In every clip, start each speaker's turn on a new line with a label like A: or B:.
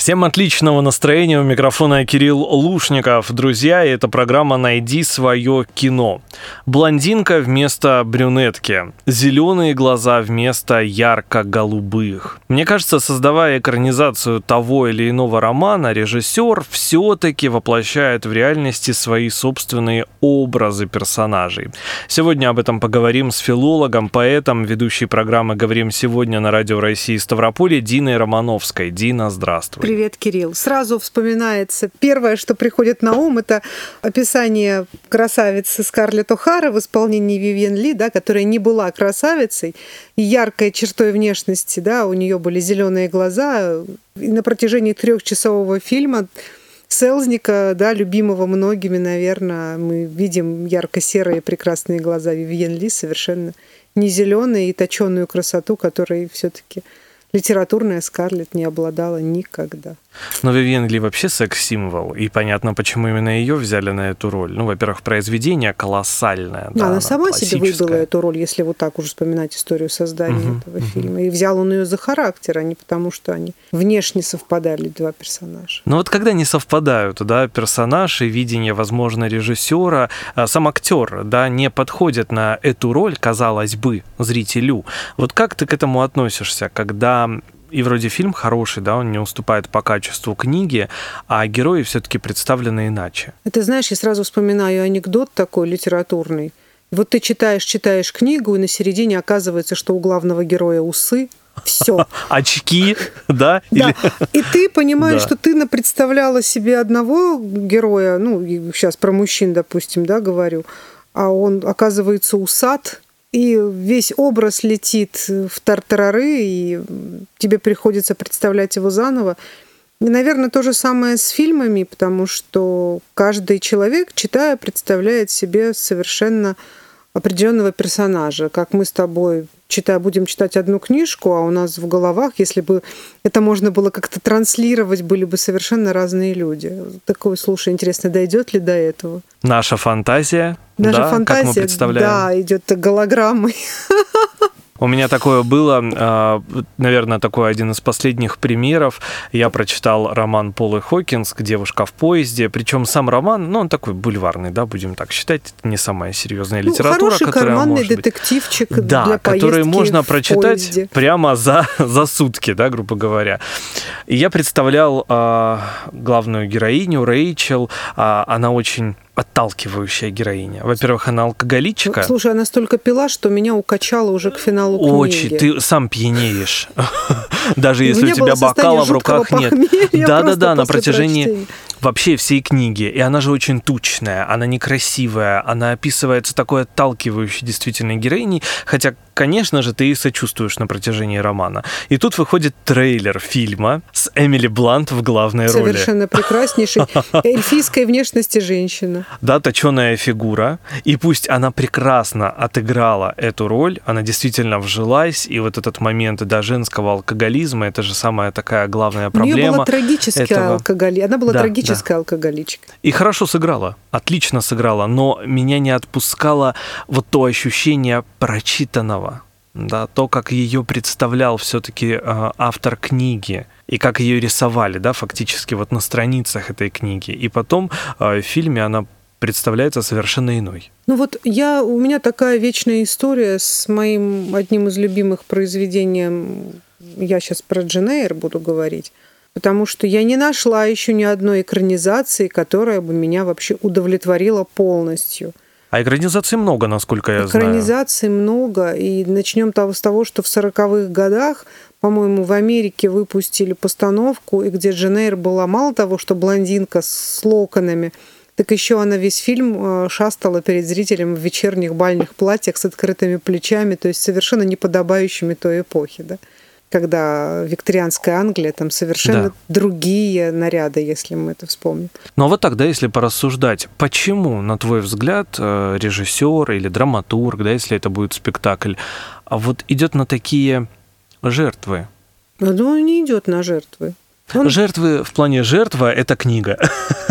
A: Всем отличного настроения. У микрофона Кирилл Лушников. Друзья, это программа «Найди свое кино». Блондинка вместо брюнетки. Зеленые глаза вместо ярко-голубых. Мне кажется, создавая экранизацию того или иного романа, режиссер все-таки воплощает в реальности свои собственные образы персонажей. Сегодня об этом поговорим с филологом, поэтом, ведущей программы «Говорим сегодня» на Радио России Ставрополе Диной Романовской. Дина, здравствуй.
B: Привет, Кирилл. Сразу вспоминается первое, что приходит на ум, это описание красавицы Скарлетт О'Хара в исполнении Вивьен Ли, да, которая не была красавицей, и яркой чертой внешности, да, у нее были зеленые глаза. И на протяжении трехчасового фильма Селзника, да, любимого многими, наверное, мы видим ярко-серые прекрасные глаза Вивьен Ли, совершенно не зеленые и точенную красоту, которой все-таки литературная Скарлетт не обладала никогда.
A: Но Вивьен Ли вообще секс-символ, и понятно, почему именно ее взяли на эту роль. Ну, во-первых, произведение колоссальное.
B: Да, она, она сама себе выбрала эту роль, если вот так уже вспоминать историю создания угу, этого угу. фильма. И взял он ее за характер, а не потому, что они внешне совпадали, два персонажа.
A: Ну вот когда не совпадают, да, персонаж и видение, возможно, режиссера, а сам актер, да, не подходит на эту роль, казалось бы, зрителю. Вот как ты к этому относишься, когда и вроде фильм хороший, да, он не уступает по качеству книги, а герои все-таки представлены иначе.
B: Это знаешь, я сразу вспоминаю анекдот такой литературный. Вот ты читаешь, читаешь книгу, и на середине оказывается, что у главного героя усы, все.
A: Очки, да?
B: Да. И ты понимаешь, что ты представляла себе одного героя, ну, сейчас про мужчин, допустим, да, говорю, а он, оказывается, усад, и весь образ летит в тартарары, и тебе приходится представлять его заново. И, наверное, то же самое с фильмами, потому что каждый человек, читая, представляет себе совершенно определенного персонажа. Как мы с тобой читая, будем читать одну книжку, а у нас в головах, если бы это можно было как-то транслировать, были бы совершенно разные люди. Такое, слушай, интересно, дойдет ли до этого?
A: Наша фантазия,
B: Наша
A: да,
B: фантазия,
A: как мы представляем.
B: да, идет голограммой.
A: У меня такое было, а, наверное, такой один из последних примеров. Я прочитал роман Полы Хокинск «Девушка в поезде». Причем сам роман, ну, он такой бульварный, да, будем так считать. Это не самая серьезная ну, литература,
B: хороший
A: которая
B: карманный
A: может
B: детективчик
A: быть... Да,
B: для
A: который можно прочитать
B: поезде.
A: прямо за, за сутки, да, грубо говоря. И я представлял э, главную героиню, Рэйчел. Э, она очень отталкивающая героиня. Во-первых, она алкоголичка.
B: Слушай, она столько пила, что меня укачало уже к финалу книги.
A: Очень. Ты сам пьянеешь. Даже если у тебя бокала в руках нет. Да-да-да, на протяжении вообще всей книги. И она же очень тучная, она некрасивая, она описывается такой отталкивающей действительно героиней, хотя, конечно же, ты сочувствуешь на протяжении романа. И тут выходит трейлер фильма с Эмили Блант в главной
B: Совершенно
A: роли.
B: Совершенно прекраснейшей эльфийской внешности женщина.
A: Да, точеная фигура. И пусть она прекрасно отыграла эту роль, она действительно вжилась, и вот этот момент да, женского алкоголизма, это же самая такая главная проблема. У нее была
B: трагическая
A: этого...
B: алкоголизм. Она была да, трагическая да. алкоголичка.
A: И хорошо сыграла, отлично сыграла, но меня не отпускало вот то ощущение прочитанного, да, то, как ее представлял все-таки э, автор книги и как ее рисовали, да, фактически вот на страницах этой книги. И потом э, в фильме она представляется совершенно иной.
B: Ну вот я, у меня такая вечная история с моим одним из любимых произведений, я сейчас про Дженейр буду говорить, потому что я не нашла еще ни одной экранизации, которая бы меня вообще удовлетворила полностью.
A: А экранизаций много, насколько я
B: знаю. Экранизаций много. И начнем с того, что в 40-х годах, по-моему, в Америке выпустили постановку, и где Дженейр была мало того, что блондинка с локонами, так еще она весь фильм э, шастала перед зрителем в вечерних бальных платьях с открытыми плечами, то есть совершенно неподобающими той эпохи. Да? Когда викторианская Англия, там совершенно да. другие наряды, если мы это вспомним.
A: Ну а вот тогда, если порассуждать, почему, на твой взгляд, э, режиссер или драматург, да, если это будет спектакль, а вот идет на такие жертвы?
B: Ну, он не идет на жертвы.
A: Он... Жертвы в плане жертва это книга.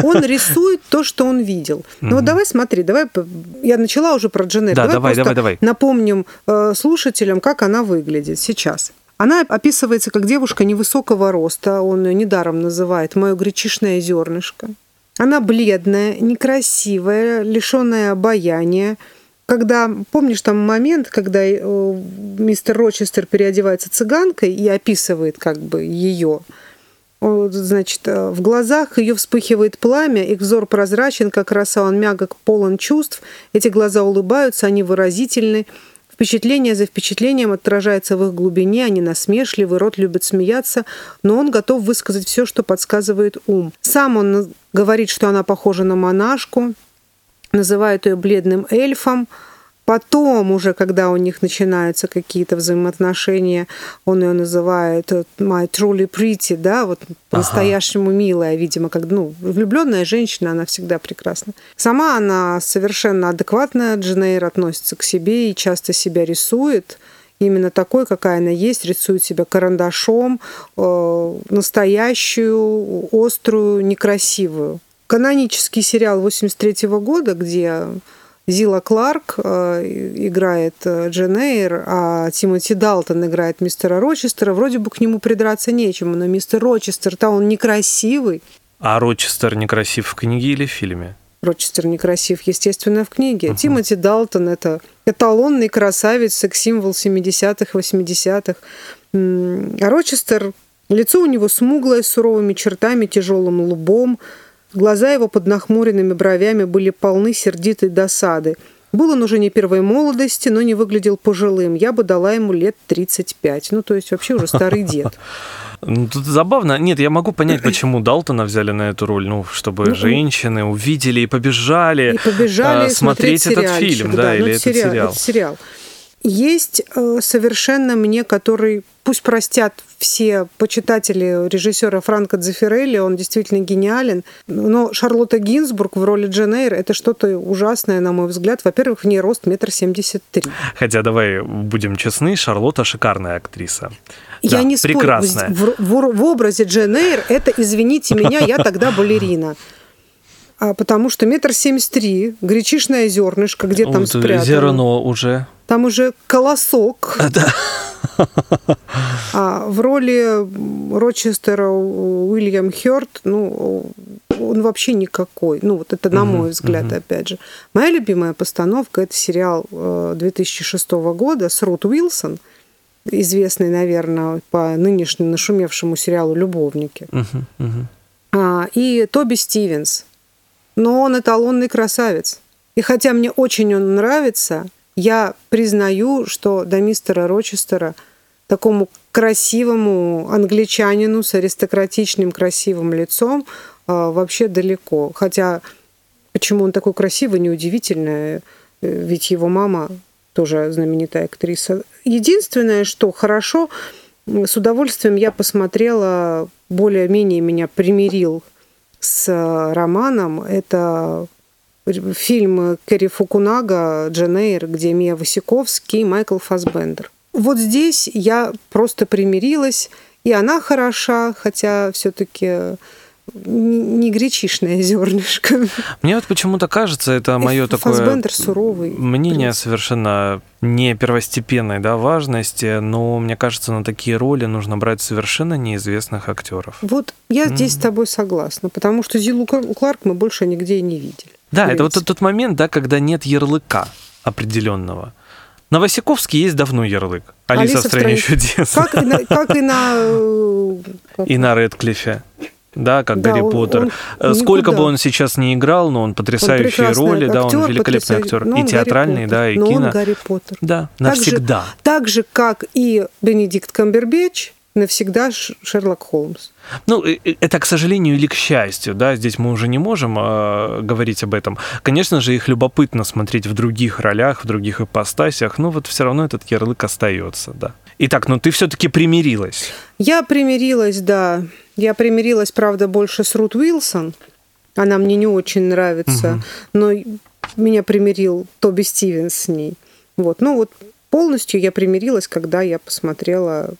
B: Он рисует то, что он видел. Ну вот давай смотри, давай я начала уже про Дженет.
A: Да, давай, давай, давай.
B: Напомним э, слушателям, как она выглядит сейчас. Она описывается как девушка невысокого роста, он ее недаром называет «моё гречишное зернышко». Она бледная, некрасивая, лишенная обаяния. Когда, помнишь там момент, когда э, мистер Рочестер переодевается цыганкой и описывает как бы ее, значит, э, в глазах ее вспыхивает пламя, их взор прозрачен, как роса, он мягок, полон чувств, эти глаза улыбаются, они выразительны, Впечатление за впечатлением отражается в их глубине, они насмешливы, рот любит смеяться, но он готов высказать все, что подсказывает ум. Сам он говорит, что она похожа на монашку, называет ее бледным эльфом – Потом уже, когда у них начинаются какие-то взаимоотношения, он ее называет э, my truly pretty, да, вот по-настоящему милая, видимо, как, ну, влюбленная женщина, она всегда прекрасна. Сама она совершенно адекватная, Дженейр относится к себе и часто себя рисует, именно такой, какая она есть, рисует себя карандашом, э, настоящую, острую, некрасивую. Канонический сериал 83 года, где Зила Кларк э, играет э, Джен Эйр, а Тимоти Далтон играет мистера Рочестера. Вроде бы к нему придраться нечему, но мистер Рочестер-то он некрасивый.
A: А Рочестер некрасив в книге или в фильме?
B: Рочестер некрасив, естественно, в книге. Uh-huh. Тимоти Далтон – это эталонный красавец, секс-символ 70-х, 80-х. А Рочестер, лицо у него смуглое, с суровыми чертами, тяжелым лбом – Глаза его под нахмуренными бровями были полны сердитой досады. Был он уже не первой молодости, но не выглядел пожилым. Я бы дала ему лет 35. Ну, то есть вообще уже старый дед.
A: Ну, тут забавно. Нет, я могу понять, почему Далтона взяли на эту роль. Ну, чтобы ну, женщины увидели и побежали,
B: и побежали
A: э, смотреть, смотреть этот фильм, да, да ну, или этот сериал. сериал.
B: Это сериал. Есть э, совершенно мне, который, пусть простят все почитатели режиссера Франко Дзефирелли, он действительно гениален, но Шарлотта Гинзбург в роли Джен Эйр – это что-то ужасное, на мой взгляд. Во-первых, в ней рост метр семьдесят три.
A: Хотя, давай будем честны, Шарлотта шикарная актриса.
B: Я да, не спорю. В, в, в образе Джен Эйр это, извините меня, я тогда балерина а потому что метр семьдесят три, гречишное зернышко, где там спрятано.
A: Зерно уже.
B: Там уже колосок.
A: А, да.
B: А в роли Рочестера Уильям Хёрд, ну, он вообще никакой. Ну, вот это на мой взгляд, uh-huh. опять же. Моя любимая постановка – это сериал 2006 э, года с Рут Уилсон, известный, наверное, по нынешнему нашумевшему сериалу «Любовники». Uh-huh. Uh-huh. А, и Тоби Стивенс. Но он эталонный красавец. И хотя мне очень он нравится – я признаю, что до мистера Рочестера, такому красивому англичанину с аристократичным красивым лицом, а, вообще далеко. Хотя почему он такой красивый, неудивительно, э, ведь его мама тоже знаменитая актриса. Единственное, что хорошо, с удовольствием я посмотрела, более-менее меня примирил с романом, это фильм Керри Фукунага «Дженейр», где Мия Васиковский и Майкл Фасбендер. Вот здесь я просто примирилась, и она хороша, хотя все-таки не гречишное зернышко.
A: Мне вот почему-то кажется, это мое такое
B: Фасбендер суровый.
A: мнение совершенно не первостепенной да, важности, но мне кажется, на такие роли нужно брать совершенно неизвестных актеров.
B: Вот я mm-hmm. здесь с тобой согласна, потому что Зилу Кларк мы больше нигде и не видели.
A: Да, это вот тот, момент, да, когда нет ярлыка определенного. На Васиковске есть давно ярлык. Алиса, Алиса в стране чудес.
B: Как, и на, как и на... Э,
A: как... И на Редклифе. Да, как да, Гарри он, Поттер. Он э, Сколько бы он сейчас не играл, но он потрясающие роли, актер, да, он великолепный актер. И театральный, да, и но кино.
B: Он Гарри Поттер.
A: Да, навсегда.
B: Так же, так же, как и Бенедикт Камбербэтч, навсегда Шерлок Холмс.
A: Ну, это, к сожалению, или к счастью, да, здесь мы уже не можем э, говорить об этом. Конечно же, их любопытно смотреть в других ролях, в других ипостасях, но вот все равно этот ярлык остается, да. Итак, ну ты все-таки примирилась.
B: Я примирилась, да. Я примирилась, правда, больше с Рут Уилсон. Она мне не очень нравится, угу. но меня примирил Тоби Стивенс с ней. Вот. Ну вот полностью я примирилась, когда я посмотрела э,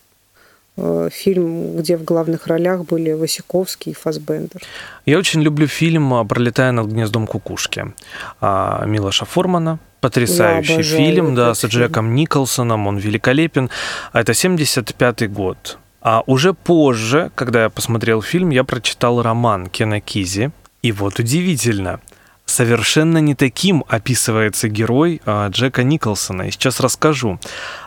B: фильм, где в главных ролях были Васиковский и Фасбендер.
A: Я очень люблю фильм «Пролетая над гнездом кукушки» а, Милоша Формана. Потрясающий фильм, да, с Джеком фильм. Николсоном, он великолепен. А это 75-й год. А уже позже, когда я посмотрел фильм, я прочитал роман Кена Кизи. И вот удивительно, совершенно не таким описывается герой а, Джека Николсона. И сейчас расскажу.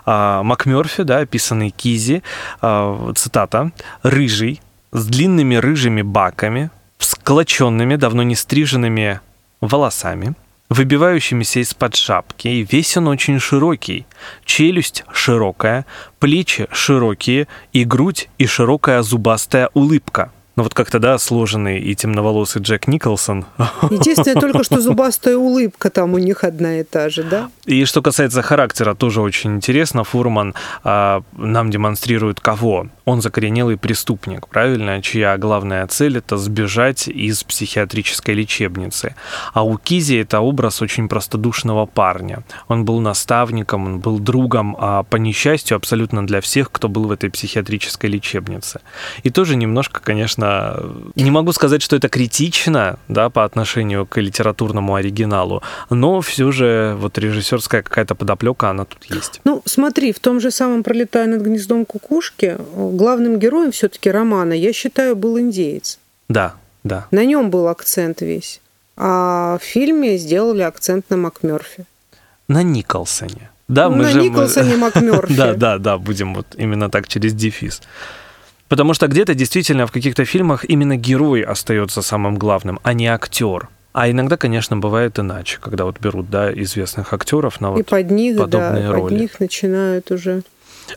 A: А, МакМёрфи, да, описанный Кизи, а, цитата, «рыжий, с длинными рыжими баками, всклоченными, давно не стриженными волосами, выбивающимися из-под шапки, и весь он очень широкий. Челюсть широкая, плечи широкие, и грудь, и широкая зубастая улыбка – ну вот как-то, да, сложенный и темноволосый Джек Николсон.
B: Единственное только, что зубастая улыбка там у них одна и та же, да?
A: И что касается характера, тоже очень интересно. Фурман а, нам демонстрирует кого? Он закоренелый преступник, правильно? Чья главная цель – это сбежать из психиатрической лечебницы. А у Кизи это образ очень простодушного парня. Он был наставником, он был другом, а по несчастью абсолютно для всех, кто был в этой психиатрической лечебнице. И тоже немножко, конечно, не могу сказать, что это критично, да, по отношению к литературному оригиналу, но все же вот режиссерская какая-то подоплека, она тут есть.
B: Ну, смотри, в том же самом «Пролетая над гнездом кукушки» главным героем все-таки романа, я считаю, был индеец.
A: Да, да.
B: На нем был акцент весь. А в фильме сделали акцент на МакМёрфи.
A: На Николсоне. Да,
B: мы на же... Николсоне МакМёрфи.
A: Да, да, да, будем вот именно так через дефис. Потому что где-то действительно в каких-то фильмах именно герой остается самым главным, а не актер. А иногда, конечно, бывает иначе, когда вот берут да, известных актеров на вот и под них, подобные да, роли.
B: под них начинают уже.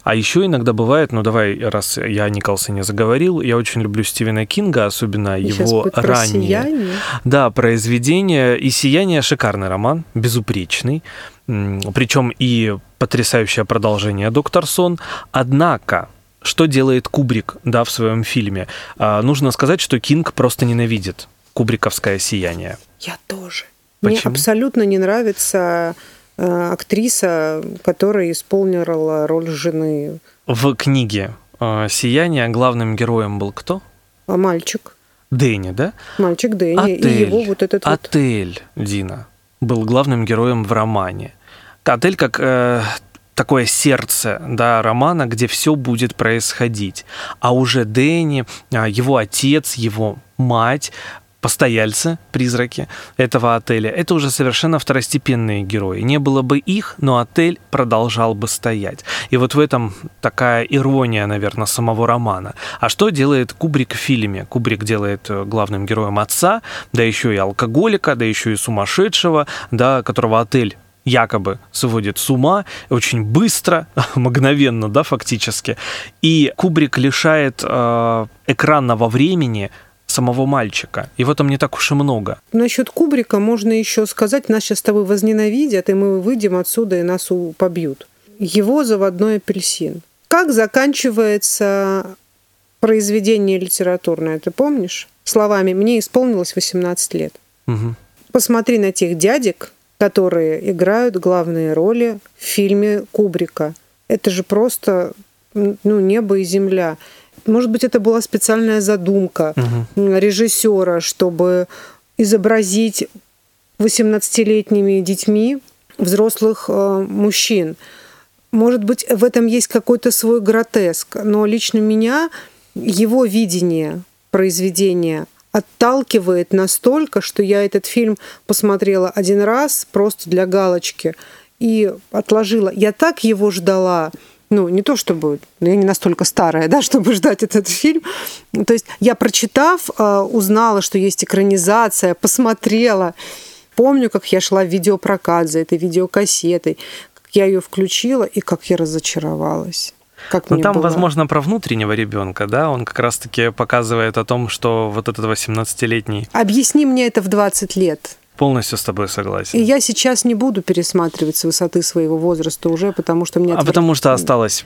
A: А еще иногда бывает, ну давай, раз я о Николсоне заговорил, я очень люблю Стивена Кинга, особенно и его ранние. Да, произведение. И «Сияние» шикарный роман, безупречный. Причем и потрясающее продолжение «Доктор Сон». Однако что делает Кубрик, да, в своем фильме? А, нужно сказать, что Кинг просто ненавидит кубриковское сияние.
B: Я тоже. Почему? Мне абсолютно не нравится актриса, которая исполнила роль жены.
A: В книге э, «Сияние» главным героем был кто?
B: А мальчик.
A: Дэнни, да?
B: Мальчик Дэнни.
A: Отель.
B: И его вот этот
A: Отель, вот... Дина, был главным героем в романе. Отель как э, такое сердце да, романа, где все будет происходить. А уже Дэнни, а, его отец, его мать, постояльцы, призраки этого отеля, это уже совершенно второстепенные герои. Не было бы их, но отель продолжал бы стоять. И вот в этом такая ирония, наверное, самого романа. А что делает Кубрик в фильме? Кубрик делает э, главным героем отца, да еще и алкоголика, да еще и сумасшедшего, да, которого отель якобы сводит с ума очень быстро, мгновенно, да, фактически. И Кубрик лишает э, экранного времени самого мальчика. И в этом не так уж и много.
B: Насчет Кубрика можно еще сказать, нас сейчас с тобой возненавидят, и мы выйдем отсюда, и нас побьют. Его заводной апельсин. Как заканчивается произведение литературное, ты помнишь? Словами «мне исполнилось 18 лет». Угу. Посмотри на тех дядек, которые играют главные роли в фильме Кубрика. Это же просто ну, небо и земля. Может быть, это была специальная задумка угу. режиссера, чтобы изобразить 18-летними детьми взрослых э, мужчин. Может быть, в этом есть какой-то свой гротеск, но лично меня его видение произведения отталкивает настолько, что я этот фильм посмотрела один раз просто для галочки и отложила. Я так его ждала, ну, не то чтобы, ну, я не настолько старая, да, чтобы ждать этот фильм. То есть я, прочитав, э, узнала, что есть экранизация, посмотрела. Помню, как я шла в видеопрокат за этой видеокассетой, как я ее включила и как я разочаровалась. Как
A: Но ну, там, было? возможно, про внутреннего ребенка, да, он как раз-таки показывает о том, что вот этот 18-летний...
B: Объясни мне это в 20 лет.
A: Полностью с тобой согласен.
B: И я сейчас не буду пересматривать с высоты своего возраста уже, потому что мне...
A: А отвр... потому что осталось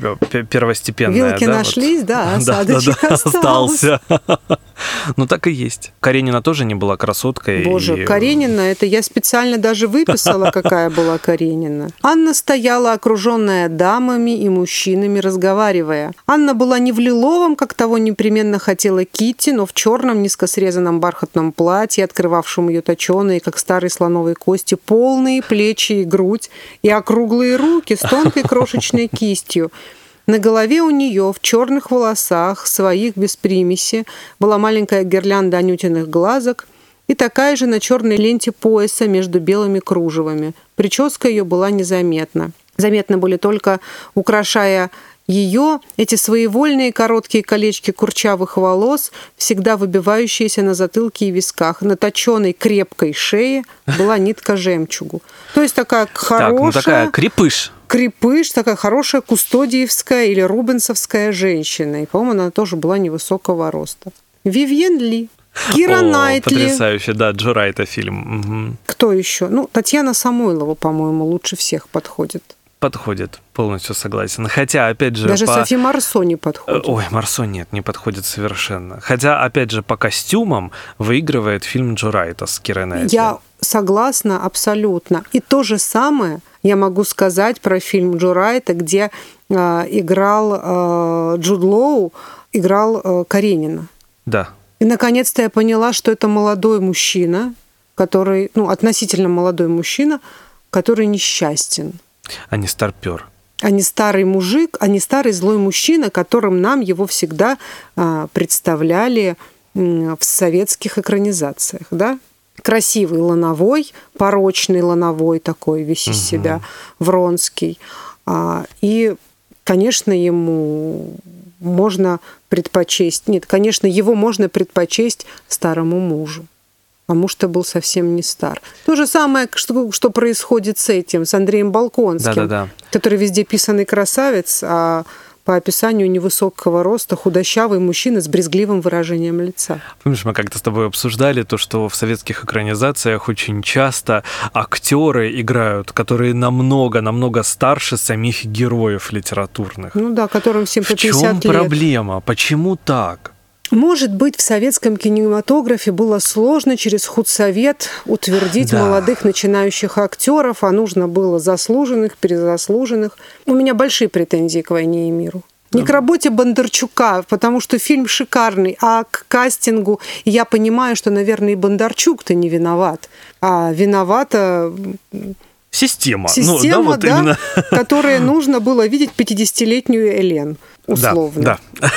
A: первостепенное,
B: Вилки
A: да,
B: нашлись,
A: вот?
B: да, осадочек
A: да, да,
B: остался.
A: Ну, так и есть. Каренина тоже не была красоткой.
B: Боже,
A: и...
B: Каренина, это я специально даже выписала, какая была Каренина. Анна стояла, окруженная дамами и мужчинами, разговаривая. Анна была не в лиловом, как того непременно хотела Китти, но в черном низко срезанном бархатном платье, открывавшем ее точеные, как старые слоновые кости, полные плечи и грудь, и округлые руки с тонкой крошечной кистью. На голове у нее в черных волосах, своих без примеси, была маленькая гирлянда анютиных глазок и такая же на черной ленте пояса между белыми кружевами. Прическа ее была незаметна. Заметны были только, украшая ее эти своевольные короткие колечки курчавых волос, всегда выбивающиеся на затылке и висках, на точенной крепкой шее была нитка жемчугу. То есть такая хорошая... Так, ну
A: такая крепыш
B: крепыш, такая хорошая кустодиевская или рубенсовская женщина. И, по-моему, она тоже была невысокого роста. Вивьен Ли. Кира
A: О,
B: Найтли.
A: Потрясающе, да, Джо Райта фильм. Угу.
B: Кто еще? Ну, Татьяна Самойлова, по-моему, лучше всех подходит.
A: Подходит, полностью согласен. Хотя, опять же...
B: Даже
A: по...
B: Софи Марсо не подходит.
A: Ой, Марсо нет, не подходит совершенно. Хотя, опять же, по костюмам выигрывает фильм Джо Райта с Кирой Найтли.
B: Я согласна абсолютно. И то же самое я могу сказать про фильм Джо Райта, где э, играл э, Джуд Лоу, играл э, Каренина.
A: Да.
B: И наконец-то я поняла, что это молодой мужчина, который, ну, относительно молодой мужчина, который несчастен.
A: А не старпер.
B: А не старый мужик, а не старый злой мужчина, которым нам его всегда а, представляли в советских экранизациях, да? красивый лановой, порочный лановой такой весь из угу. себя, Вронский. А, и, конечно, ему можно предпочесть... Нет, конечно, его можно предпочесть старому мужу. А муж-то был совсем не стар. То же самое, что, что происходит с этим, с Андреем Балконским, да, да, да. который везде писанный красавец, а по описанию невысокого роста, худощавый мужчина с брезгливым выражением лица.
A: Помнишь, мы как-то с тобой обсуждали то, что в советских экранизациях очень часто актеры играют, которые намного-намного старше самих героев литературных.
B: Ну да, которым всем по 50
A: В чем
B: лет.
A: проблема? Почему так?
B: Может быть, в советском кинематографе было сложно через худсовет утвердить да. молодых начинающих актеров, а нужно было заслуженных, перезаслуженных. У меня большие претензии к «Войне и миру». Не к работе Бондарчука, потому что фильм шикарный, а к кастингу. я понимаю, что, наверное, и Бондарчук-то не виноват, а виновата
A: Система.
B: Система,
A: ну, да, вот
B: да,
A: именно.
B: которой нужно было видеть 50-летнюю Элен, условно.
A: Да, да.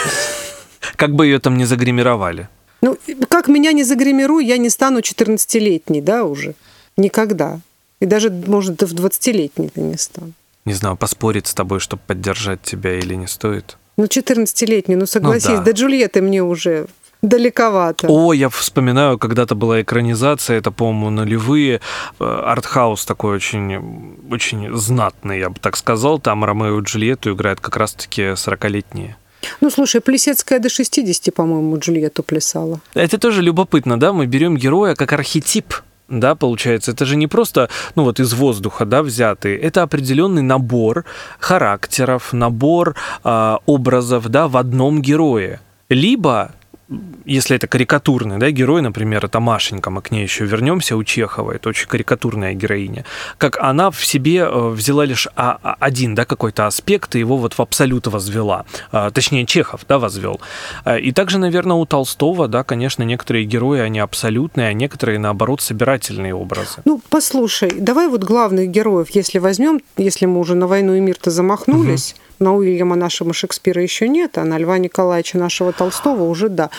A: Как бы ее там не загримировали.
B: Ну, как меня не загримирую, я не стану 14-летней, да, уже. Никогда. И даже, может, в 20-летней ты не стану.
A: Не знаю, поспорить с тобой, чтобы поддержать тебя или не стоит.
B: Ну, 14-летний, ну согласись, ну, да. до Джульетты мне уже далековато.
A: О, я вспоминаю, когда-то была экранизация, это, по-моему, нулевые, э, артхаус такой очень, очень знатный, я бы так сказал. Там Ромео и Джульетту играют как раз-таки 40-летние.
B: Ну, слушай, Плесецкая до 60, по-моему, Джульетту плясала.
A: Это тоже любопытно, да? Мы берем героя как архетип да, получается, это же не просто, ну вот из воздуха, да, взятый, это определенный набор характеров, набор э, образов, да, в одном герое. Либо если это карикатурный да, герой, например, это Машенька, мы к ней еще вернемся у Чехова, это очень карикатурная героиня, как она в себе э, взяла лишь один да, какой-то аспект и его вот в абсолют возвела, а, точнее Чехов да, возвел. А, и также, наверное, у Толстого, да, конечно, некоторые герои, они абсолютные, а некоторые, наоборот, собирательные образы.
B: Ну, послушай, давай вот главных героев, если возьмем, если мы уже на «Войну и мир»-то замахнулись, угу на Уильяма нашего Шекспира еще нет, а на Льва Николаевича нашего Толстого уже да.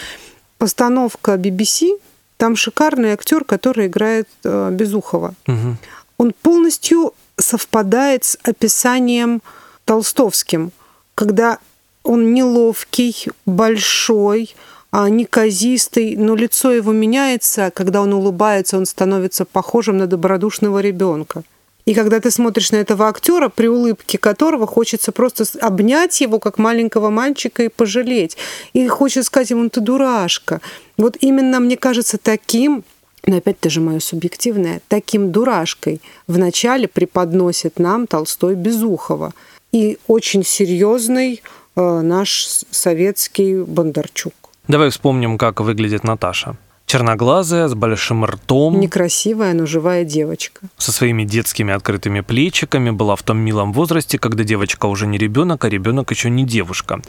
B: Постановка BBC, там шикарный актер, который играет э, Безухова. Угу. Он полностью совпадает с описанием толстовским, когда он неловкий, большой, а неказистый, но лицо его меняется, когда он улыбается, он становится похожим на добродушного ребенка. И когда ты смотришь на этого актера, при улыбке которого хочется просто обнять его, как маленького мальчика, и пожалеть. И хочется сказать ему, ты дурашка. Вот именно, мне кажется, таким но опять тоже мое субъективное, таким дурашкой вначале преподносит нам Толстой Безухова и очень серьезный э, наш советский Бондарчук.
A: Давай вспомним, как выглядит Наташа. Черноглазая, с большим ртом.
B: Некрасивая, но живая девочка.
A: Со своими детскими открытыми плечиками была в том милом возрасте, когда девочка уже не ребенок, а ребенок еще не девушка.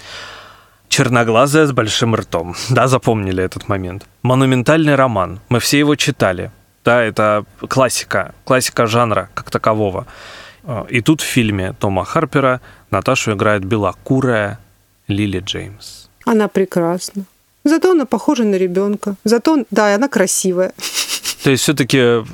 A: Черноглазая с большим ртом. Да, запомнили этот момент. Монументальный роман. Мы все его читали. Да, это классика, классика жанра как такового. И тут в фильме Тома Харпера Наташу играет белокурая Лили Джеймс.
B: Она прекрасна. Зато она похожа на ребенка. Зато, да, она красивая.
A: То есть все-таки э,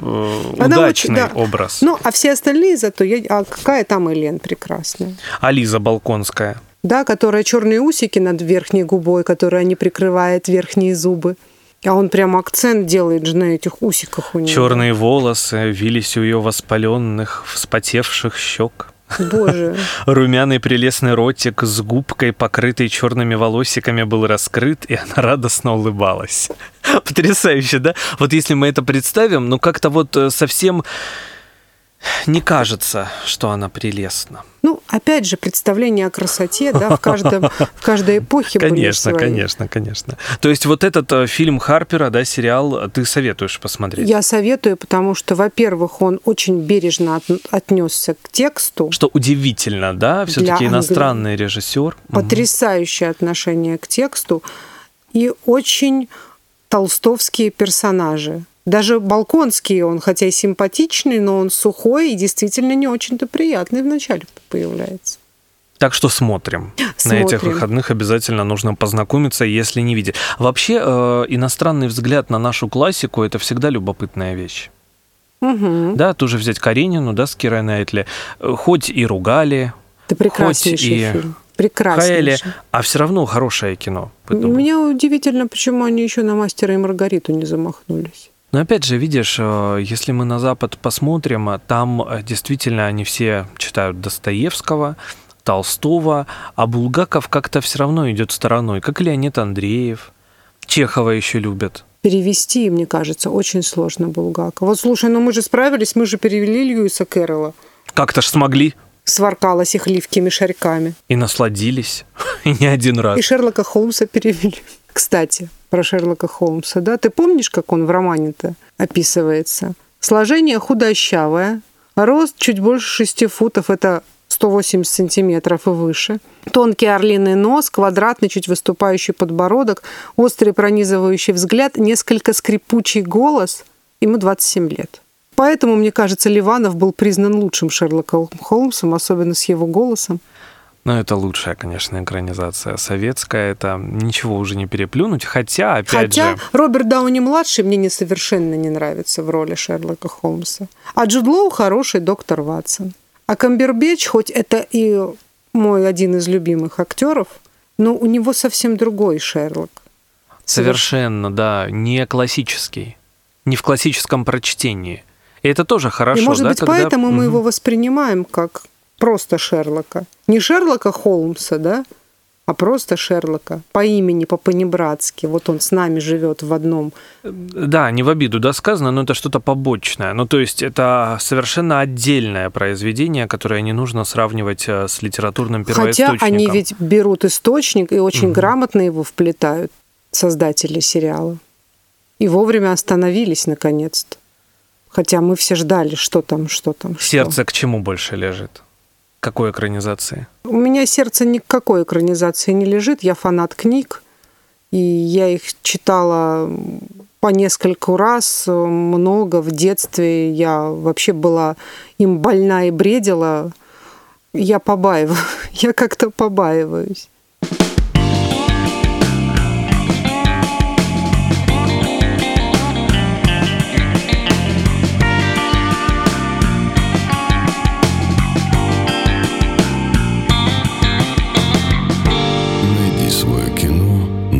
A: удачный очень, да. образ.
B: Ну, а все остальные зато, я, а какая там Элен прекрасная.
A: А Лиза Балконская.
B: Да, которая черные усики над верхней губой, которая не прикрывает верхние зубы. А он прям акцент делает же на этих усиках у нее.
A: Черные волосы вились у ее воспаленных, вспотевших щек.
B: Боже.
A: Румяный прелестный ротик с губкой, покрытой черными волосиками, был раскрыт, и она радостно улыбалась. Потрясающе, да? Вот если мы это представим, ну как-то вот э, совсем не кажется, что она прелестна.
B: Ну, опять же, представление о красоте, да, в, каждом, в каждой эпохе
A: Конечно, были конечно, конечно. То есть вот этот э, фильм Харпера, да, сериал, ты советуешь посмотреть?
B: Я советую, потому что, во-первых, он очень бережно от, отнесся к тексту.
A: Что удивительно, да, все-таки иностранный режиссер.
B: Потрясающее угу. отношение к тексту и очень толстовские персонажи. Даже Балконский, он хотя и симпатичный, но он сухой и действительно не очень-то приятный вначале появляется.
A: Так что смотрим. смотрим. На этих выходных обязательно нужно познакомиться, если не видели. Вообще, э, иностранный взгляд на нашу классику – это всегда любопытная вещь.
B: Угу.
A: Да, тоже взять Каренину, да, с Кирой Найтли. Хоть и ругали,
B: это прекраснейший хоть и фильм. Прекраснейший. Хаяли,
A: а все равно хорошее кино.
B: Поэтому... Мне удивительно, почему они еще на «Мастера и Маргариту» не замахнулись.
A: Но опять же, видишь, э, если мы на Запад посмотрим, э, там э, действительно они все читают Достоевского, Толстого, а Булгаков как-то все равно идет стороной, как Леонид Андреев. Чехова еще любят.
B: Перевести, мне кажется, очень сложно Булгакова. Вот слушай, ну мы же справились, мы же перевели Льюиса Кэрролла.
A: Как-то ж смогли.
B: Сваркалась их ливкими шарьками.
A: И насладились. И не один раз.
B: И Шерлока Холмса перевели. Кстати, про Шерлока Холмса, да? Ты помнишь, как он в романе-то описывается? Сложение худощавое, рост чуть больше 6 футов, это 180 сантиметров и выше. Тонкий орлиный нос, квадратный, чуть выступающий подбородок, острый пронизывающий взгляд, несколько скрипучий голос. Ему 27 лет. Поэтому, мне кажется, Ливанов был признан лучшим Шерлоком Холмсом, особенно с его голосом.
A: Ну, это лучшая, конечно, экранизация. Советская, это ничего уже не переплюнуть. Хотя, опять
B: Хотя,
A: же...
B: Роберт Дауни-младший мне не совершенно не нравится в роли Шерлока Холмса. А Джуд Лоу хороший доктор Ватсон. А Камбербеч, хоть это и мой один из любимых актеров, но у него совсем другой Шерлок.
A: Совершенно, да, не классический. Не в классическом прочтении. И это тоже хорошо.
B: И, может
A: да,
B: быть, когда... поэтому мы его воспринимаем как просто Шерлока. Не Шерлока Холмса, да, а просто Шерлока по имени, по понебратски. Вот он с нами живет в одном.
A: Да, не в обиду, да, сказано, но это что-то побочное. Ну, то есть это совершенно отдельное произведение, которое не нужно сравнивать э, с литературным первоисточником.
B: Хотя они ведь берут источник и очень угу. грамотно его вплетают, создатели сериала. И вовремя остановились наконец-то. Хотя мы все ждали, что там, что там.
A: Сердце
B: что.
A: к чему больше лежит? Какой экранизации?
B: У меня сердце ни к какой экранизации не лежит. Я фанат книг, и я их читала по нескольку раз, много в детстве. Я вообще была им больна и бредила. Я побаиваюсь. Я как-то побаиваюсь.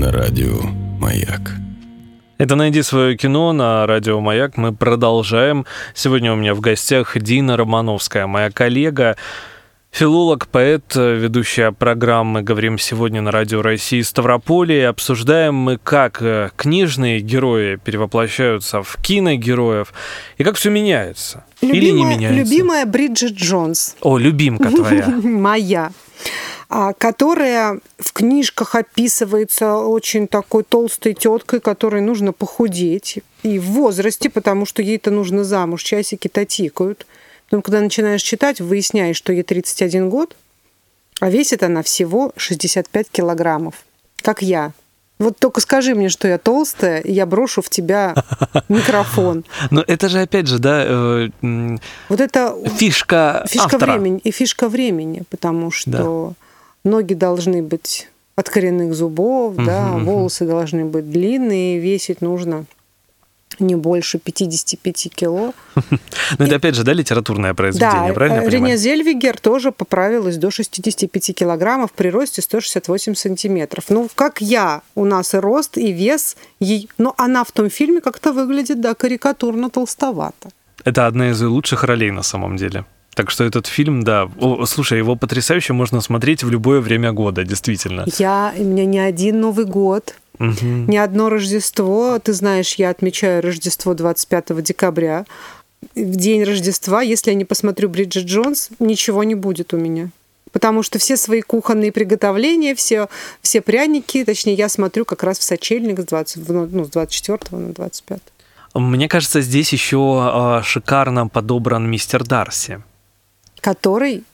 A: Радио «Маяк». Это «Найди свое кино» на радио «Маяк». Мы продолжаем. Сегодня у меня в гостях Дина Романовская, моя коллега. Филолог, поэт, ведущая программы «Говорим сегодня» на Радио России Ставрополе. Обсуждаем мы, как э, книжные герои перевоплощаются в киногероев и как все меняется.
B: Любимая,
A: Или не меняется.
B: Любимая Бриджит Джонс.
A: О, любимка твоя.
B: Моя. А, которая в книжках описывается очень такой толстой теткой, которой нужно похудеть. И в возрасте, потому что ей-то нужно замуж, часики-то тикают. Но когда начинаешь читать, выясняешь, что ей 31 год, а весит она всего 65 килограммов, как я. Вот только скажи мне, что я толстая, и я брошу в тебя микрофон.
A: Но это же опять же, да, э,
B: вот это
A: фишка,
B: фишка
A: автора.
B: времени и фишка времени, потому что. Ноги должны быть от коренных зубов, угу, да, угу. волосы должны быть длинные, весить нужно не больше 55 кило.
A: Ну, это опять же, да, литературное произведение,
B: да,
A: правильно я
B: Рене
A: понимаю?
B: Зельвигер тоже поправилась до 65 килограммов при росте 168 сантиметров. Ну, как я, у нас и рост, и вес, ей, но она в том фильме как-то выглядит, да, карикатурно толстовато.
A: Это одна из лучших ролей на самом деле. Так что этот фильм, да, о, слушай, его потрясающе можно смотреть в любое время года, действительно.
B: Я, у меня не один Новый год,
A: Угу.
B: Ни одно Рождество, ты знаешь, я отмечаю Рождество 25 декабря. В день Рождества, если я не посмотрю Бриджит Джонс, ничего не будет у меня. Потому что все свои кухонные приготовления, все, все пряники, точнее, я смотрю как раз в сочельник с, 20, ну, с 24 на 25.
A: Мне кажется, здесь еще шикарно подобран мистер Дарси.
B: Который?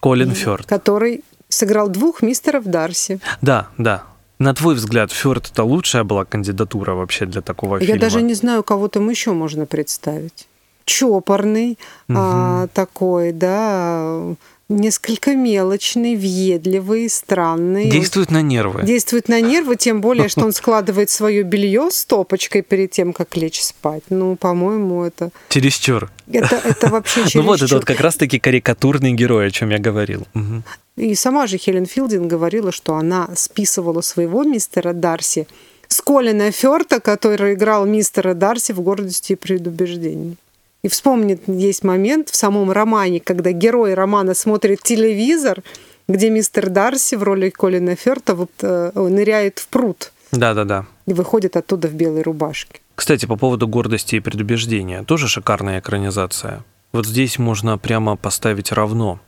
A: Колин Фёрд.
B: Который сыграл двух мистеров Дарси.
A: Да, да. На твой взгляд, Фёрд это лучшая была кандидатура вообще для такого
B: Я
A: фильма?
B: Я даже не знаю, кого там еще можно представить. Чопорный угу. а, такой, да, несколько мелочный, въедливый, странный.
A: Действует на нервы.
B: Действует на нервы, тем более, что он складывает свое белье с топочкой перед тем, как лечь спать. Ну, по-моему, это...
A: Чересчур.
B: Это, это вообще чересчур.
A: Ну вот, это вот как раз-таки карикатурный герой, о чем я говорил. Угу.
B: И сама же Хелен Филдинг говорила, что она списывала своего мистера Дарси с Колина Фёрта, который играл мистера Дарси в «Гордости и предубеждении». И вспомнит, есть момент в самом романе, когда герой романа смотрит телевизор, где мистер Дарси в роли Колина Фёрта вот, э, ныряет в пруд.
A: Да-да-да.
B: И выходит оттуда в белой рубашке.
A: Кстати, по поводу гордости и предубеждения. Тоже шикарная экранизация. Вот здесь можно прямо поставить равно.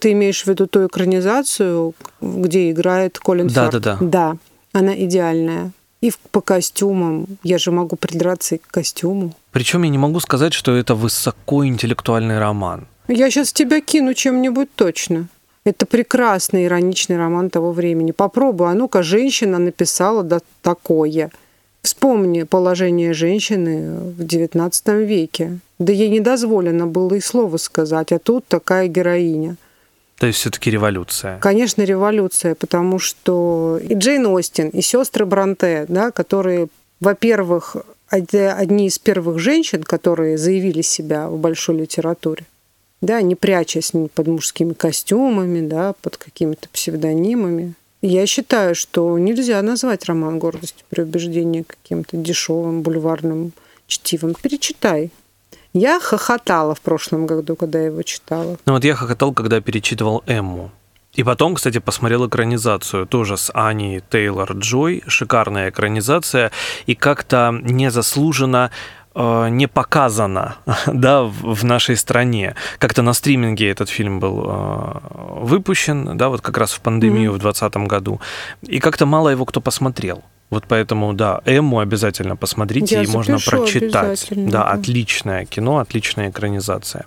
B: Ты имеешь в виду ту экранизацию, где играет Колин
A: да,
B: Фёрд?
A: Да, да,
B: да. она идеальная. И по костюмам. Я же могу придраться и к костюму.
A: Причем я не могу сказать, что это высокоинтеллектуальный роман.
B: Я сейчас тебя кину чем-нибудь точно. Это прекрасный ироничный роман того времени. Попробуй, а ну-ка, женщина написала да такое. Вспомни положение женщины в XIX веке. Да ей не дозволено было и слова сказать, а тут такая героиня.
A: То есть все-таки революция.
B: Конечно, революция, потому что и Джейн Остин, и сестры Бранте, да, которые, во-первых, одни из первых женщин, которые заявили себя в большой литературе, да, не прячась под мужскими костюмами, да, под какими-то псевдонимами. Я считаю, что нельзя назвать роман «Гордость и преубеждение» каким-то дешевым бульварным чтивом. Перечитай. Я хохотала в прошлом году, когда я его читала.
A: Ну вот я хохотал, когда перечитывал Эмму. И потом, кстати, посмотрел экранизацию тоже с Аней Тейлор Джой. Шикарная экранизация. И как-то незаслуженно э, не показано да, в нашей стране. Как-то на стриминге этот фильм был э, выпущен, да, вот как раз в пандемию mm-hmm. в 2020 году. И как-то мало его кто посмотрел. Вот поэтому, да, Эмму обязательно посмотрите,
B: Я
A: и можно прочитать. Да, да, отличное кино, отличная экранизация.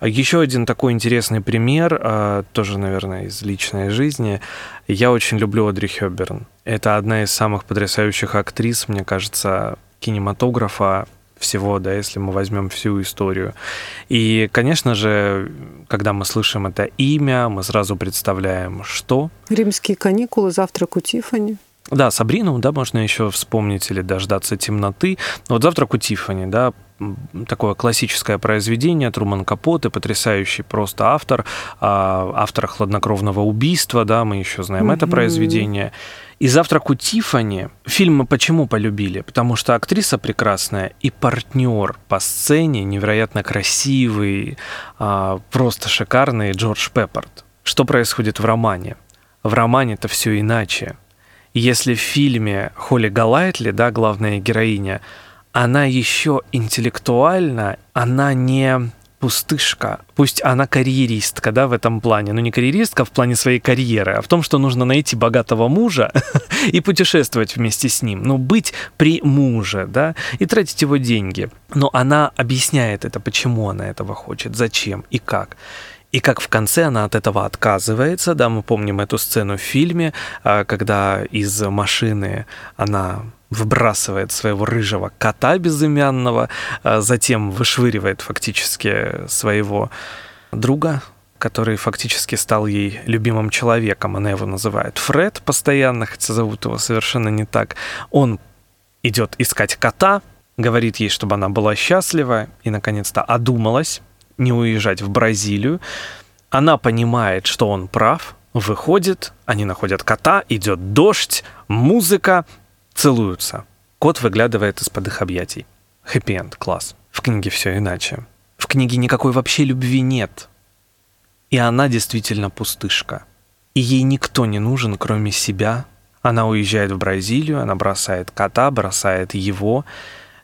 A: Еще один такой интересный пример, а, тоже, наверное, из личной жизни. Я очень люблю Одри Хёберн. Это одна из самых потрясающих актрис, мне кажется, кинематографа всего, да, если мы возьмем всю историю. И, конечно же, когда мы слышим это имя, мы сразу представляем, что...
B: Римские каникулы, завтрак у Тиффани.
A: Да, Сабрину, да, можно еще вспомнить или дождаться темноты. Вот «Завтрак у Тиффани», да, такое классическое произведение, Труман Капоте, потрясающий просто автор, автор «Хладнокровного убийства», да, мы еще знаем mm-hmm. это произведение. И «Завтрак у Тиффани» фильм мы почему полюбили? Потому что актриса прекрасная и партнер по сцене невероятно красивый, а, просто шикарный Джордж Пеппорт. Что происходит в романе? В романе это все иначе. Если в фильме Холли Галайтли, да, главная героиня, она еще интеллектуальна, она не пустышка. Пусть она карьеристка, да, в этом плане. Но не карьеристка в плане своей карьеры, а в том, что нужно найти богатого мужа и путешествовать вместе с ним. Ну, быть при муже, да, и тратить его деньги. Но она объясняет это, почему она этого хочет, зачем и как. И как в конце она от этого отказывается, да, мы помним эту сцену в фильме, а, когда из машины она выбрасывает своего рыжего кота безымянного, а затем вышвыривает фактически своего друга, который фактически стал ей любимым человеком. Она его называет Фред постоянно, хотя зовут его совершенно не так. Он идет искать кота, говорит ей, чтобы она была счастлива и, наконец-то, одумалась не уезжать в Бразилию. Она понимает, что он прав, выходит, они находят кота, идет дождь, музыка, целуются. Кот выглядывает из-под их объятий. Хэппи-энд, класс. В книге все иначе. В книге никакой вообще любви нет. И она действительно пустышка. И ей никто не нужен, кроме себя. Она уезжает в Бразилию, она бросает кота, бросает его.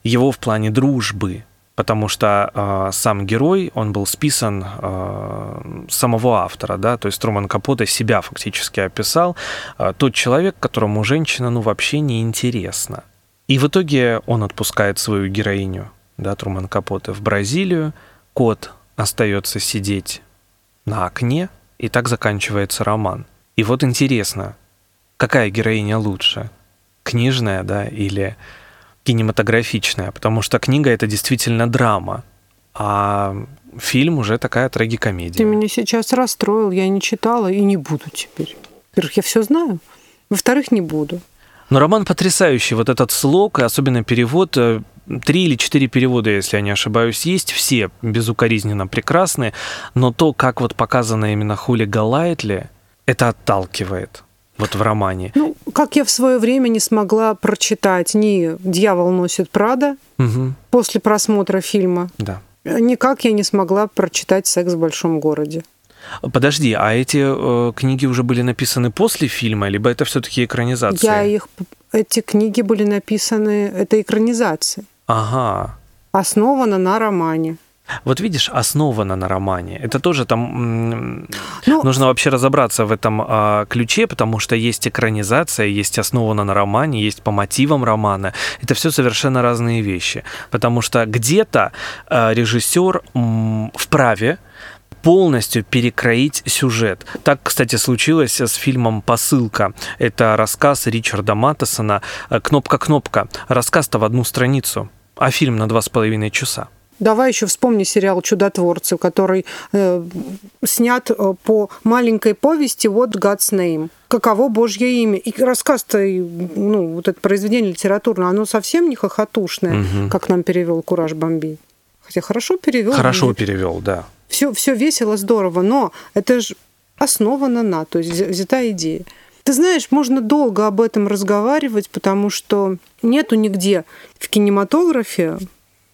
A: Его в плане дружбы, потому что э, сам герой, он был списан э, самого автора, да, то есть Труман Капоте себя фактически описал, э, тот человек, которому женщина, ну, вообще не интересна. И в итоге он отпускает свою героиню, да, Труман Капоте, в Бразилию, кот остается сидеть на окне, и так заканчивается роман. И вот интересно, какая героиня лучше? Книжная, да, или кинематографичная, потому что книга это действительно драма, а фильм уже такая трагикомедия.
B: Ты меня сейчас расстроил, я не читала и не буду теперь. Во-первых, я все знаю, во-вторых, не буду.
A: Но роман потрясающий, вот этот слог, и особенно перевод, э, три или четыре перевода, если я не ошибаюсь, есть, все безукоризненно прекрасные, но то, как вот показано именно Хули Галайтли, это отталкивает вот в романе.
B: Ну, как я в свое время не смогла прочитать ни «Дьявол носит Прада» угу. после просмотра фильма,
A: да.
B: никак я не смогла прочитать «Секс в большом городе».
A: Подожди, а эти э, книги уже были написаны после фильма, либо это все-таки экранизация?
B: Я их, эти книги были написаны, это экранизация.
A: Ага.
B: Основана на романе.
A: Вот видишь, основано на романе. Это тоже там ну, нужно вообще разобраться в этом э, ключе, потому что есть экранизация, есть основано на романе, есть по мотивам романа. Это все совершенно разные вещи, потому что где-то э, режиссер м, вправе полностью перекроить сюжет. Так, кстати, случилось с фильмом «Посылка». Это рассказ Ричарда Маттесона «Кнопка-кнопка». Рассказ-то в одну страницу, а фильм на два с половиной часа.
B: Давай еще вспомни сериал «Чудотворцы», который э, снят э, по маленькой повести «What God's Name». Каково Божье имя? И рассказ-то, ну, вот это произведение литературное, оно совсем не хохотушное, угу. как нам перевел Кураж Бомби. Хотя хорошо перевел.
A: Хорошо перевел, да.
B: Все, все весело, здорово, но это же основано на, то есть взята идея. Ты знаешь, можно долго об этом разговаривать, потому что нету нигде в кинематографе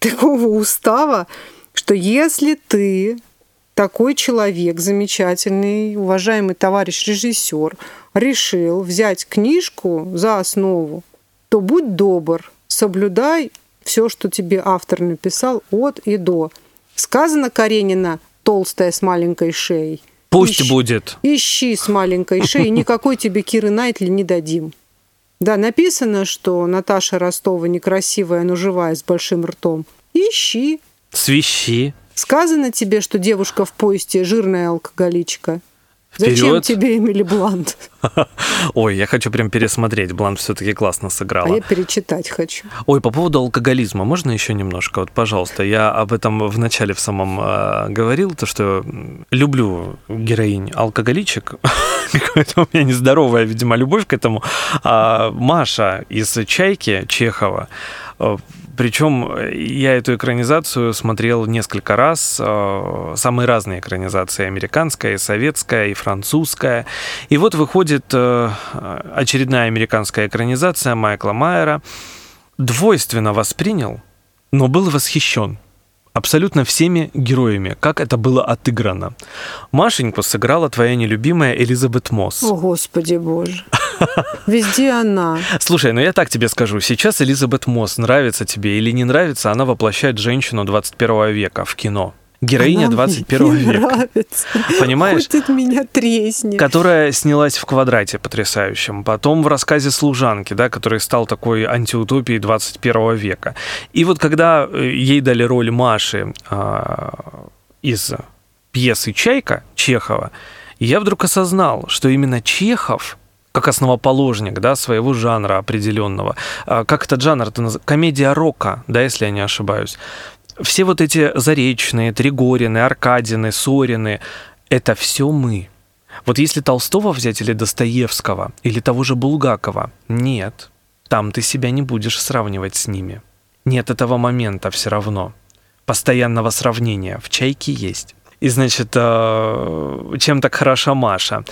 B: такого устава, что если ты такой человек замечательный, уважаемый товарищ режиссер, решил взять книжку за основу, то будь добр, соблюдай все, что тебе автор написал от и до. Сказано Каренина толстая с маленькой шеей.
A: Пусть Ищ, будет.
B: Ищи с маленькой шеей, никакой тебе Киры Найтли не дадим. Да, написано, что Наташа Ростова некрасивая, но живая, с большим ртом. Ищи.
A: Свищи.
B: Сказано тебе, что девушка в поезде жирная алкоголичка. Вперед. Зачем тебе Эмили Блант?
A: Ой, я хочу прям пересмотреть. Блант все-таки классно сыграла.
B: А я перечитать хочу.
A: Ой, по поводу алкоголизма, можно еще немножко? Вот, пожалуйста, я об этом в начале в самом э, говорил, то, что люблю героинь алкоголичек. Какая-то у меня нездоровая, видимо, любовь к этому. А Маша из «Чайки» Чехова, Причем я эту экранизацию смотрел несколько раз, э, самые разные экранизации, американская, и советская, и французская. И вот выходит э, очередная американская экранизация Майкла Майера. Двойственно воспринял, но был восхищен абсолютно всеми героями, как это было отыграно. Машеньку сыграла твоя нелюбимая Элизабет Мосс.
B: О, Господи Боже. Везде она.
A: Слушай, ну я так тебе скажу. Сейчас Элизабет Мосс нравится тебе или не нравится, она воплощает женщину 21 века в кино героиня Она 21 мне века.
B: Нравится.
A: Понимаешь?
B: Хоть меня треснет.
A: Которая снялась в квадрате потрясающем. Потом в рассказе служанки, да, который стал такой антиутопией 21 века. И вот когда э, ей дали роль Маши э, из пьесы Чайка Чехова, я вдруг осознал, что именно Чехов как основоположник да, своего жанра определенного. А, как этот жанр? Это комедия рока, да, если я не ошибаюсь все вот эти Заречные, Тригорины, Аркадины, Сорины — это все мы. Вот если Толстого взять или Достоевского, или того же Булгакова, нет, там ты себя не будешь сравнивать с ними. Нет этого момента все равно. Постоянного сравнения в «Чайке» есть. И, значит, э, чем так хороша Маша?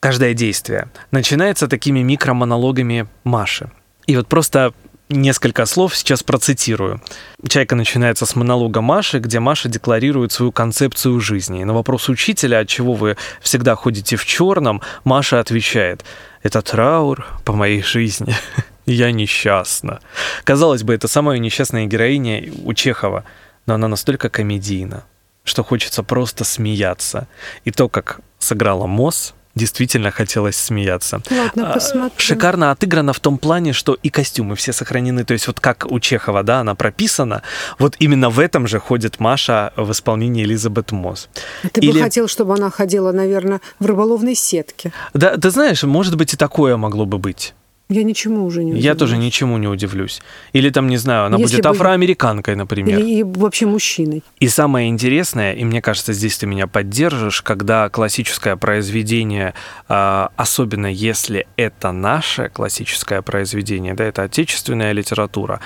A: Каждое действие начинается такими микромонологами Маши. И вот просто несколько слов сейчас процитирую. Чайка начинается с монолога Маши, где Маша декларирует свою концепцию жизни. И на вопрос учителя, от чего вы всегда ходите в черном, Маша отвечает, это траур по моей жизни. Я несчастна. Казалось бы, это самая несчастная героиня у Чехова, но она настолько комедийна, что хочется просто смеяться. И то, как сыграла Мосс, действительно хотелось смеяться.
B: Ладно,
A: а,
B: посмотрю.
A: Шикарно отыграно в том плане, что и костюмы все сохранены. То есть вот как у Чехова, да, она прописана, вот именно в этом же ходит Маша в исполнении Элизабет Мосс.
B: Ты Или... бы хотел, чтобы она ходила, наверное, в рыболовной сетке.
A: Да, ты знаешь, может быть и такое могло бы быть.
B: Я ничему уже не удивлюсь.
A: Я тоже ничему не удивлюсь. Или там, не знаю, она Если будет бы... афроамериканкой, например.
B: Или вообще мужчиной.
A: И самое интересное, и мне кажется, здесь ты меня поддержишь, когда классическое произведение, а, особенно если это наше классическое произведение, да, это отечественная литература,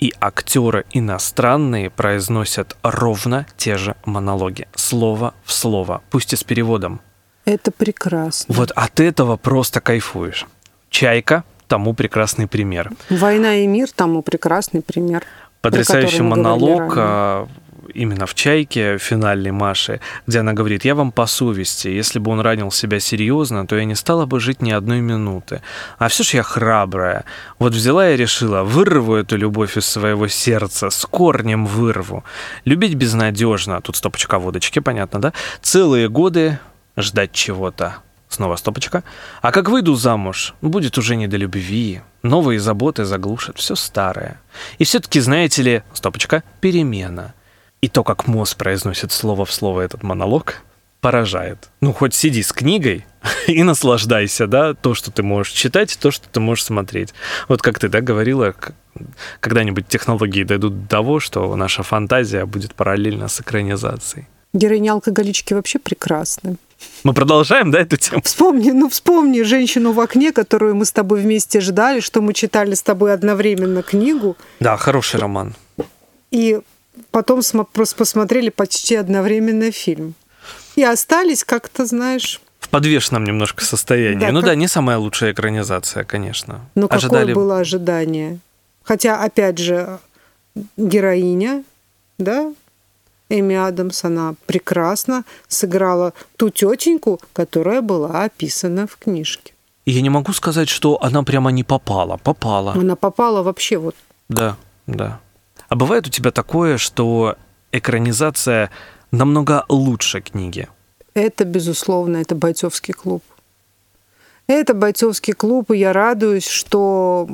A: и актеры иностранные произносят ровно те же монологи, слово в слово, пусть и с переводом.
B: Это прекрасно.
A: Вот от этого просто кайфуешь. Чайка тому прекрасный пример.
B: «Война и мир» тому прекрасный пример.
A: Потрясающий монолог а, именно в «Чайке» финальной Маши, где она говорит, я вам по совести, если бы он ранил себя серьезно, то я не стала бы жить ни одной минуты. А все ж я храбрая. Вот взяла и решила, вырву эту любовь из своего сердца, с корнем вырву. Любить безнадежно, тут стопочка водочки, понятно, да? Целые годы ждать чего-то. Снова стопочка. А как выйду замуж, будет уже не до любви. Новые заботы заглушат все старое. И все-таки, знаете ли, стопочка, перемена. И то, как мозг произносит слово в слово этот монолог, поражает. Ну, хоть сиди с книгой и наслаждайся, да, то, что ты можешь читать, то, что ты можешь смотреть. Вот как ты, да, говорила, когда-нибудь технологии дойдут до того, что наша фантазия будет параллельно с экранизацией.
B: Героини-алкоголички вообще прекрасны.
A: Мы продолжаем, да, эту тему?
B: Вспомни, ну вспомни женщину в окне, которую мы с тобой вместе ждали, что мы читали с тобой одновременно книгу.
A: Да, хороший роман.
B: И потом просто посмотрели почти одновременно фильм. И остались как-то, знаешь...
A: В подвешенном немножко состоянии. Да, ну как... да, не самая лучшая экранизация, конечно.
B: Но Ожидали... какое было ожидание? Хотя, опять же, героиня, да, Эми Адамс, она прекрасно сыграла ту тетеньку, которая была описана в книжке.
A: И я не могу сказать, что она прямо не попала. Попала.
B: Она попала вообще вот.
A: Да, да. А бывает у тебя такое, что экранизация намного лучше книги?
B: Это, безусловно, это бойцовский клуб. Это бойцовский клуб, и я радуюсь, что,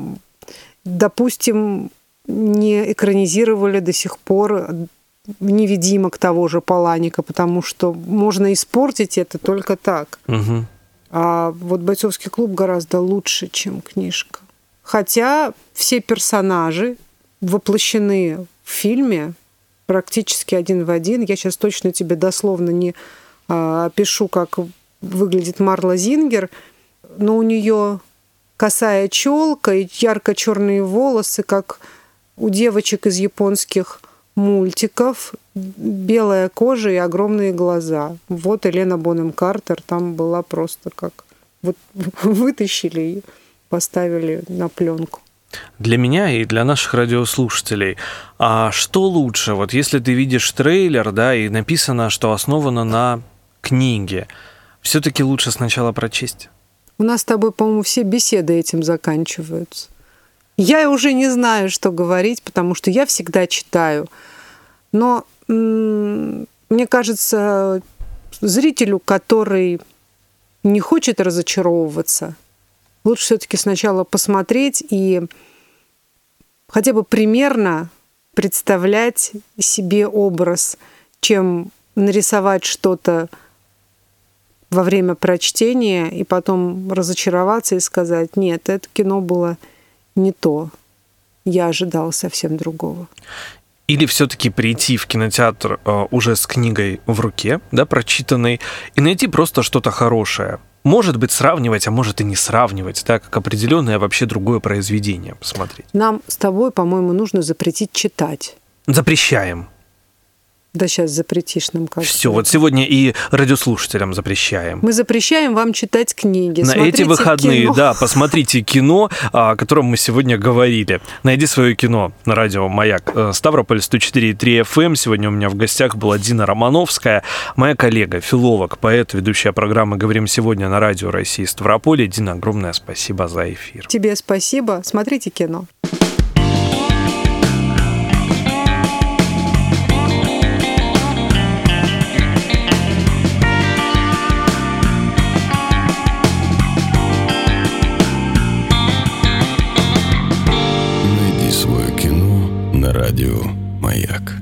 B: допустим, не экранизировали до сих пор невидимок того же Паланика, потому что можно испортить это только так.
A: Угу.
B: А вот бойцовский клуб гораздо лучше, чем книжка. Хотя все персонажи воплощены в фильме практически один в один. Я сейчас точно тебе дословно не а, опишу, как выглядит Марла Зингер, но у нее косая челка и ярко-черные волосы, как у девочек из японских мультиков белая кожа и огромные глаза. Вот Елена Бонем Картер там была просто как вот вытащили и поставили на пленку.
A: Для меня и для наших радиослушателей, а что лучше, вот если ты видишь трейлер, да, и написано, что основано на книге, все-таки лучше сначала прочесть?
B: У нас с тобой, по-моему, все беседы этим заканчиваются. Я уже не знаю, что говорить, потому что я всегда читаю. Но мне кажется, зрителю, который не хочет разочаровываться, лучше все-таки сначала посмотреть и хотя бы примерно представлять себе образ, чем нарисовать что-то во время прочтения и потом разочароваться и сказать, нет, это кино было не то. Я ожидал совсем другого.
A: Или все-таки прийти в кинотеатр э, уже с книгой в руке, да, прочитанной, и найти просто что-то хорошее. Может быть, сравнивать, а может и не сравнивать, да, как определенное вообще другое произведение посмотреть.
B: Нам с тобой, по-моему, нужно запретить читать.
A: Запрещаем.
B: Да сейчас запретишь нам как
A: Все, вот сегодня и радиослушателям запрещаем.
B: Мы запрещаем вам читать книги.
A: На эти выходные,
B: кино.
A: да, посмотрите кино, о котором мы сегодня говорили. Найди свое кино на радио «Маяк». Э, Ставрополь 104,3 FM. Эм. Сегодня у меня в гостях была Дина Романовская, моя коллега, филолог, поэт, ведущая программы «Говорим сегодня» на радио России Ставрополе. Дина, огромное спасибо за эфир.
B: Тебе спасибо. Смотрите кино
C: радио «Маяк».